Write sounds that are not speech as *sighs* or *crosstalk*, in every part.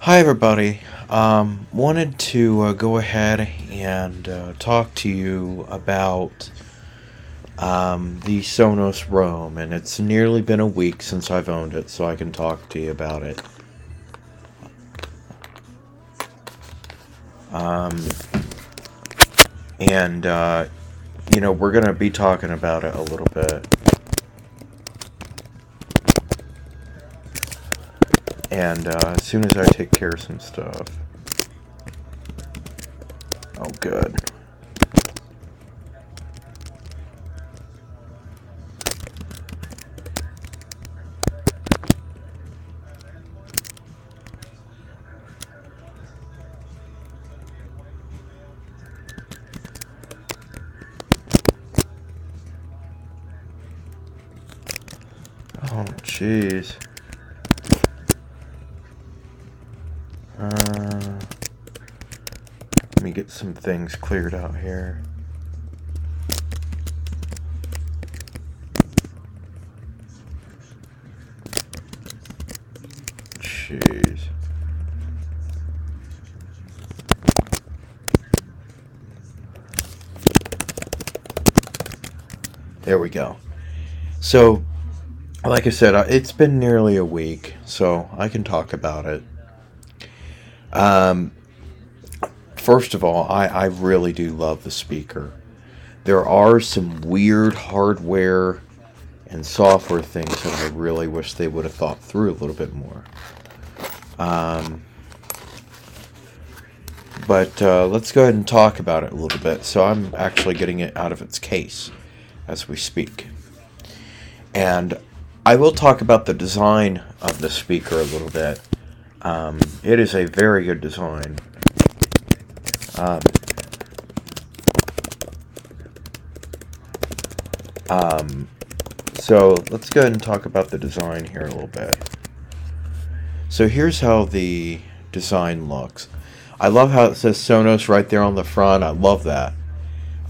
Hi, everybody. Um, wanted to uh, go ahead and uh, talk to you about um, the Sonos Roam, and it's nearly been a week since I've owned it, so I can talk to you about it. Um, and, uh, you know, we're going to be talking about it a little bit. And uh, as soon as I take care of some stuff. Oh, good. Oh, jeez. Uh, let me get some things cleared out here. Jeez. There we go. So, like I said, uh, it's been nearly a week, so I can talk about it. Um, first of all, I, I really do love the speaker. There are some weird hardware and software things that I really wish they would have thought through a little bit more. Um, but uh, let's go ahead and talk about it a little bit. So I'm actually getting it out of its case as we speak. And I will talk about the design of the speaker a little bit. Um, it is a very good design. Um, um, so let's go ahead and talk about the design here a little bit. So here's how the design looks. I love how it says Sonos right there on the front. I love that.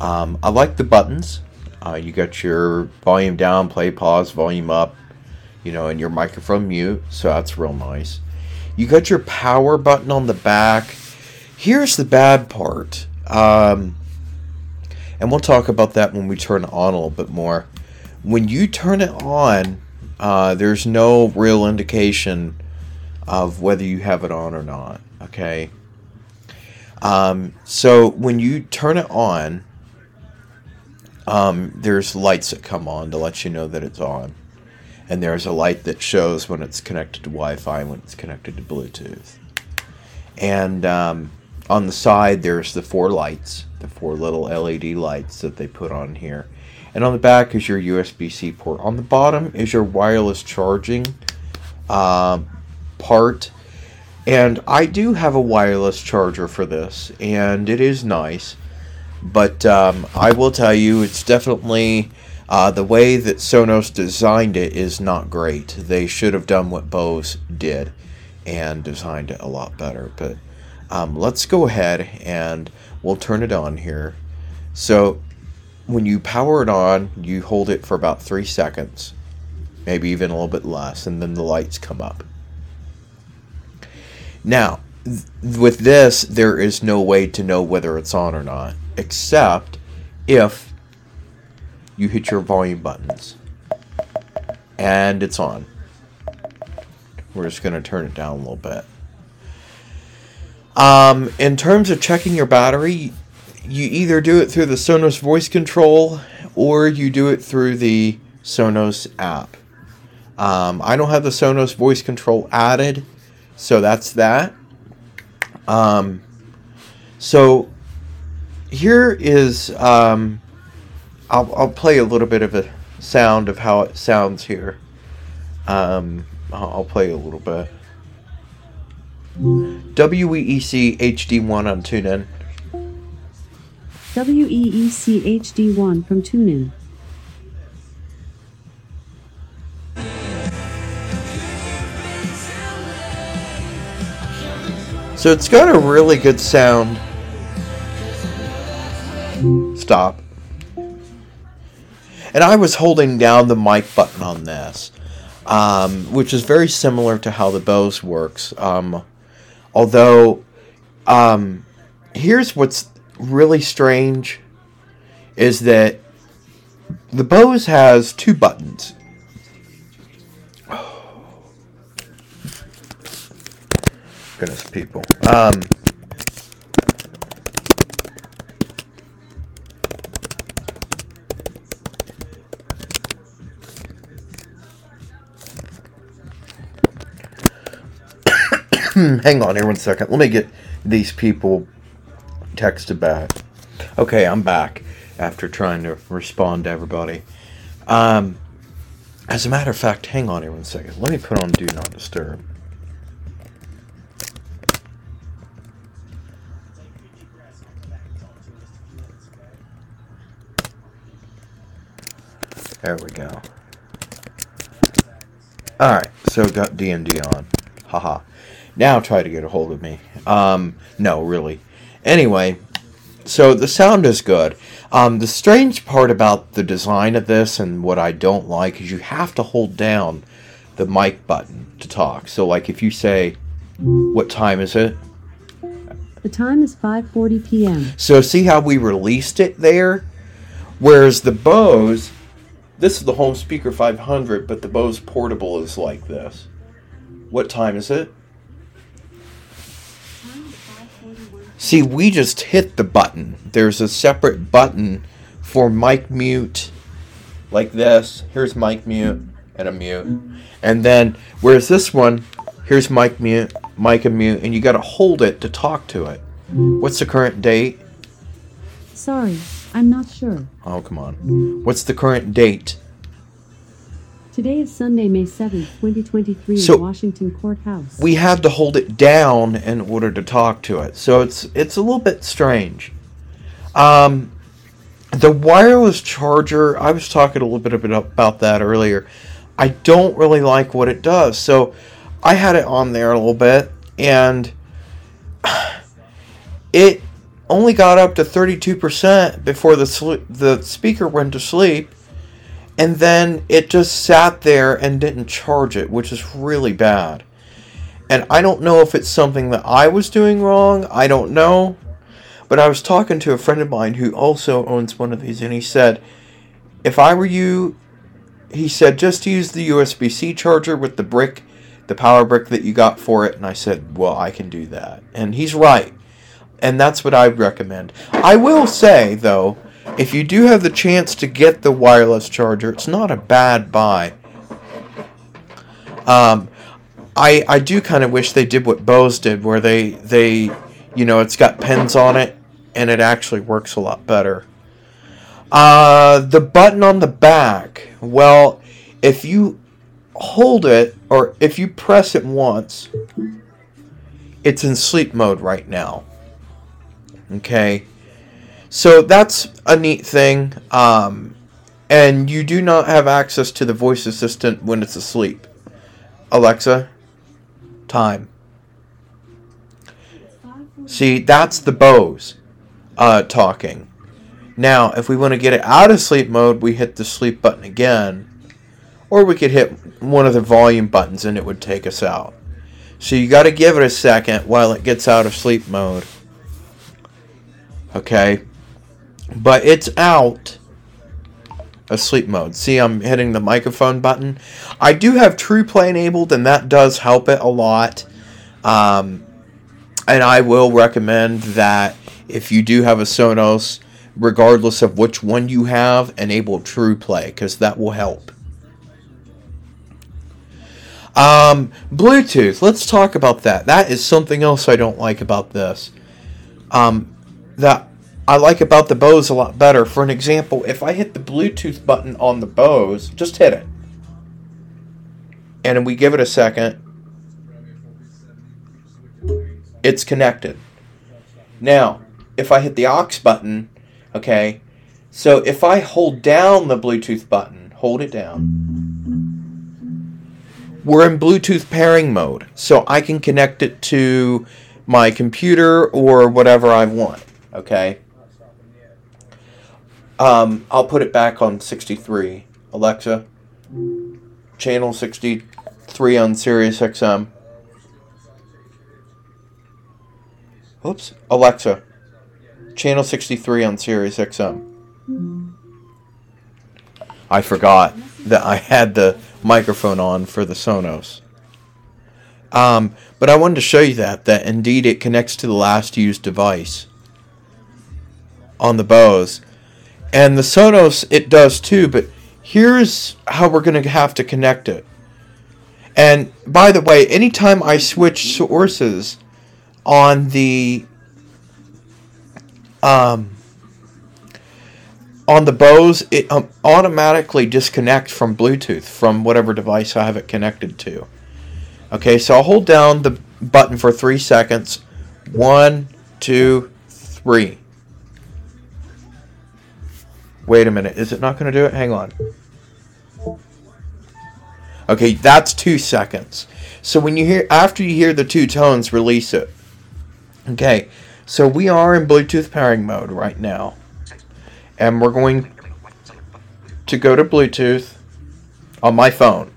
Um, I like the buttons. Uh, you got your volume down, play, pause, volume up, you know, and your microphone mute. So that's real nice. You got your power button on the back. Here's the bad part. Um, and we'll talk about that when we turn it on a little bit more. When you turn it on, uh, there's no real indication of whether you have it on or not. Okay. Um, so when you turn it on, um, there's lights that come on to let you know that it's on. And there's a light that shows when it's connected to Wi Fi and when it's connected to Bluetooth. And um, on the side, there's the four lights, the four little LED lights that they put on here. And on the back is your USB C port. On the bottom is your wireless charging uh, part. And I do have a wireless charger for this, and it is nice. But um, I will tell you, it's definitely uh, the way that Sonos designed it is not great. They should have done what Bose did and designed it a lot better. But um, let's go ahead and we'll turn it on here. So when you power it on, you hold it for about three seconds, maybe even a little bit less, and then the lights come up. Now, th- with this, there is no way to know whether it's on or not, except if you hit your volume buttons and it's on. We're just going to turn it down a little bit. Um, in terms of checking your battery, you either do it through the Sonos voice control or you do it through the Sonos app. Um, I don't have the Sonos voice control added, so that's that. Um, so here is um, I'll, I'll play a little bit of a sound of how it sounds here. Um, I'll, I'll play a little bit. WEEC HD1 on TuneIn. WEEC HD1 from TuneIn. So it's got a really good sound. Stop. And I was holding down the mic button on this, um, which is very similar to how the Bose works. Um, Although, um, here's what's really strange is that the Bose has two buttons. Goodness, people. Um, hang on here one second. Let me get these people texted back. Okay, I'm back after trying to respond to everybody. Um, as a matter of fact, hang on here one second. Let me put on Do Not Disturb. There we go. Alright, so got DND on. Haha. Now try to get a hold of me. Um, no, really. Anyway, so the sound is good. Um, the strange part about the design of this and what I don't like is you have to hold down the mic button to talk. So, like, if you say, "What time is it?" The time is 5:40 p.m. So, see how we released it there? Whereas the Bose, this is the home speaker 500, but the Bose portable is like this. What time is it? See, we just hit the button. There's a separate button for mic mute, like this. Here's mic mute and a mute. And then, whereas this one, here's mic mute, mic and mute, and you gotta hold it to talk to it. What's the current date? Sorry, I'm not sure. Oh, come on. What's the current date? Today is Sunday, May 7th, 2023, So- in Washington Courthouse. We have to hold it down in order to talk to it. So it's it's a little bit strange. Um, the wireless charger, I was talking a little bit about that earlier. I don't really like what it does. So I had it on there a little bit and *sighs* it only got up to 32% before the sl- the speaker went to sleep and then it just sat there and didn't charge it, which is really bad. And I don't know if it's something that I was doing wrong. I don't know. But I was talking to a friend of mine who also owns one of these, and he said, if I were you, he said, just use the USB C charger with the brick, the power brick that you got for it. And I said, well, I can do that. And he's right. And that's what I recommend. I will say, though, if you do have the chance to get the wireless charger, it's not a bad buy. Um, I I do kind of wish they did what Bose did, where they they you know it's got pins on it and it actually works a lot better. Uh, the button on the back. Well, if you hold it or if you press it once, it's in sleep mode right now. Okay. So that's a neat thing. Um, and you do not have access to the voice assistant when it's asleep. Alexa, time. See, that's the Bose uh, talking. Now, if we want to get it out of sleep mode, we hit the sleep button again. Or we could hit one of the volume buttons and it would take us out. So you got to give it a second while it gets out of sleep mode. Okay? But it's out of sleep mode. See, I'm hitting the microphone button. I do have True Play enabled, and that does help it a lot. Um, and I will recommend that if you do have a Sonos, regardless of which one you have, enable True Play because that will help. Um, Bluetooth. Let's talk about that. That is something else I don't like about this. Um, that I like about the Bose a lot better. For an example, if I hit the Bluetooth button on the Bose, just hit it, and we give it a second, it's connected. Now, if I hit the aux button, okay, so if I hold down the Bluetooth button, hold it down, we're in Bluetooth pairing mode, so I can connect it to my computer or whatever I want, okay? Um, I'll put it back on 63. Alexa, channel 63 on Sirius XM. Oops. Alexa, channel 63 on Sirius XM. I forgot that I had the microphone on for the Sonos. Um, but I wanted to show you that, that indeed it connects to the last used device on the Bose. And the Sonos, it does too, but here's how we're going to have to connect it. And by the way, anytime I switch sources on the um, on the Bose, it um, automatically disconnects from Bluetooth from whatever device I have it connected to. Okay, so I'll hold down the button for three seconds. One, two, three. Wait a minute, is it not going to do it? Hang on. Okay, that's two seconds. So when you hear, after you hear the two tones, release it. Okay, so we are in Bluetooth pairing mode right now. And we're going to go to Bluetooth on my phone.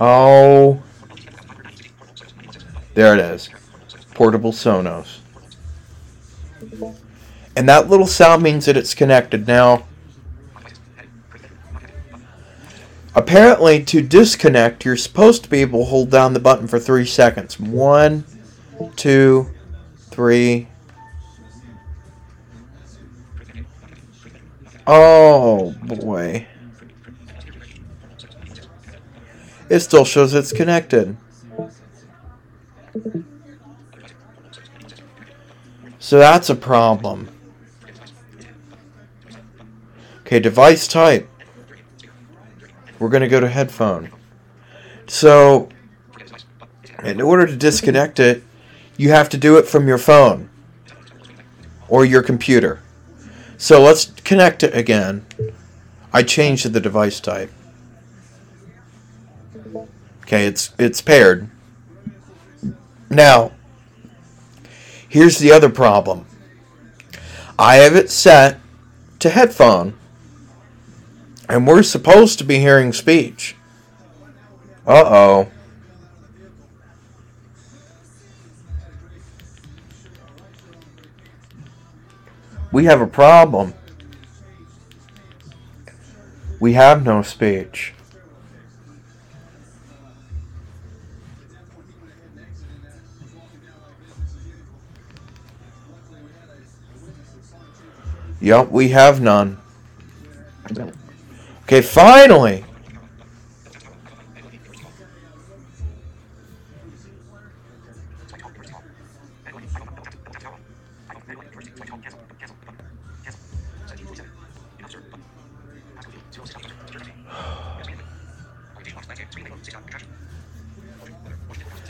Oh, there it is. Portable Sonos. And that little sound means that it's connected. Now, apparently to disconnect, you're supposed to be able to hold down the button for three seconds. One, two, three. Oh, boy. It still shows it's connected. So that's a problem. Okay, device type. We're going to go to headphone. So, in order to disconnect it, you have to do it from your phone or your computer. So let's connect it again. I changed the device type. Okay, it's it's paired. Now, here's the other problem. I have it set to headphone, and we're supposed to be hearing speech. Uh oh. We have a problem. We have no speech. Yup, we have none. Okay, finally! *sighs*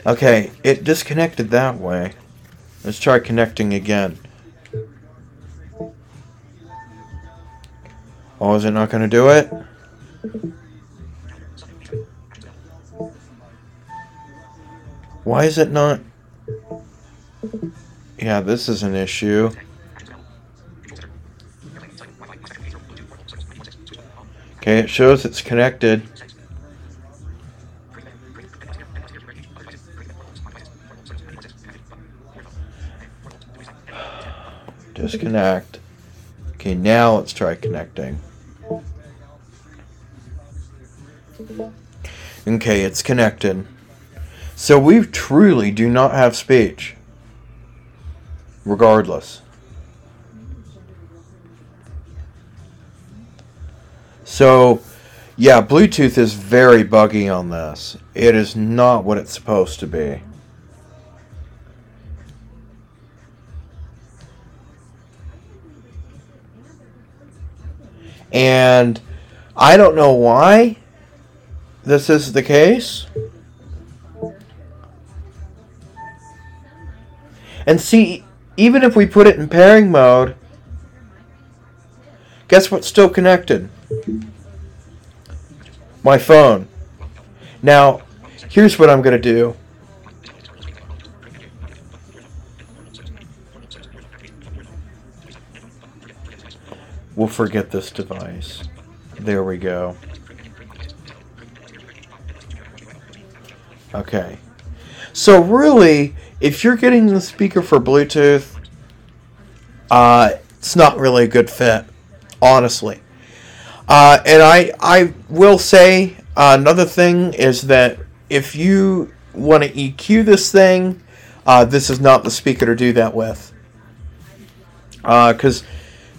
Okay, it disconnected that way. Let's try connecting again. Oh, is it not going to do it? Why is it not? Yeah, this is an issue. Okay, it shows it's connected. Disconnect. Okay, now let's try connecting. Okay, it's connected. So we truly do not have speech. Regardless. So, yeah, Bluetooth is very buggy on this. It is not what it's supposed to be. And I don't know why this is the case. And see, even if we put it in pairing mode, guess what's still connected? My phone. Now, here's what I'm going to do. We'll forget this device. There we go. Okay. So really, if you're getting the speaker for Bluetooth, uh, it's not really a good fit, honestly. Uh, and I I will say uh, another thing is that if you want to EQ this thing, uh, this is not the speaker to do that with. Because uh,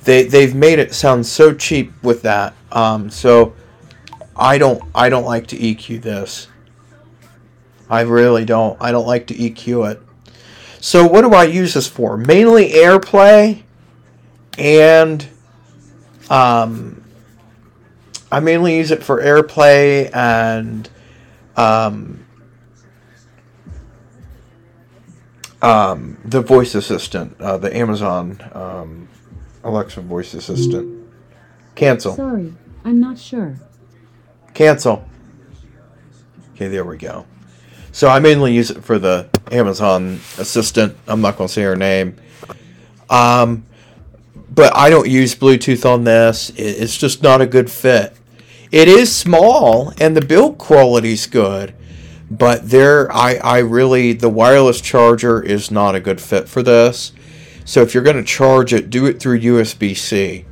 they they've made it sound so cheap with that. Um, so I don't I don't like to EQ this. I really don't. I don't like to EQ it. So what do I use this for? Mainly AirPlay and um, I mainly use it for AirPlay and um, um, the voice assistant, uh, the Amazon um, Alexa voice assistant. Cancel. Sorry, I'm not sure. Cancel. Okay, there we go. So I mainly use it for the Amazon assistant. I'm not going to say her name. Um, but I don't use Bluetooth on this. It's just not a good fit. It is small and the build quality is good, but there I, I really the wireless charger is not a good fit for this. So if you're going to charge it, do it through USB-C.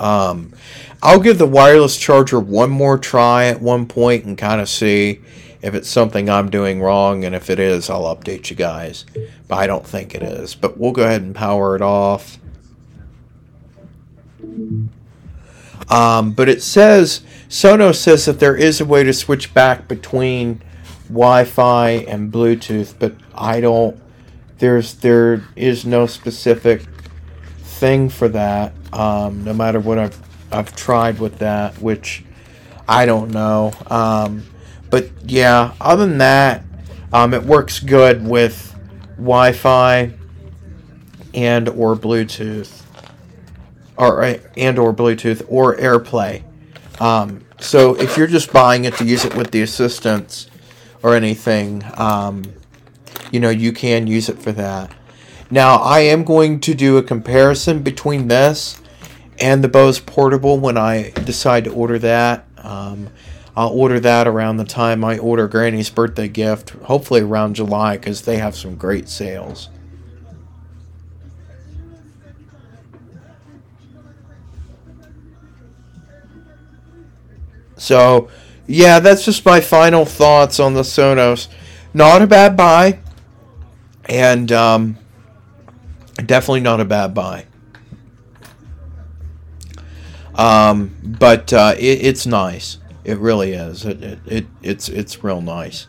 Um, I'll give the wireless charger one more try at one point and kind of see if it's something I'm doing wrong, and if it is, I'll update you guys. But I don't think it is. But we'll go ahead and power it off. Um, but it says, Sonos says that there is a way to switch back between Wi-Fi and Bluetooth, but I don't. There's there is no specific thing for that. Um, no matter what I've I've tried with that, which I don't know. Um, but yeah, other than that, um, it works good with Wi-Fi and or Bluetooth, or and or Bluetooth or AirPlay. Um, so if you're just buying it to use it with the assistants or anything, um, you know you can use it for that. Now I am going to do a comparison between this and the Bose Portable when I decide to order that. Um, I'll order that around the time I order Granny's birthday gift, hopefully around July, because they have some great sales. So, yeah, that's just my final thoughts on the Sonos. Not a bad buy, and um, definitely not a bad buy. Um, but uh, it, it's nice. It really is. It, it, it it's it's real nice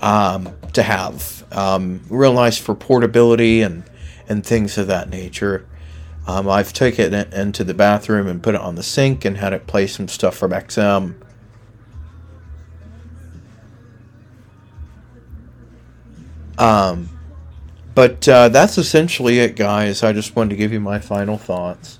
um, to have. Um, real nice for portability and and things of that nature. Um, I've taken it into the bathroom and put it on the sink and had it play some stuff from XM. Um, but uh, that's essentially it, guys. I just wanted to give you my final thoughts.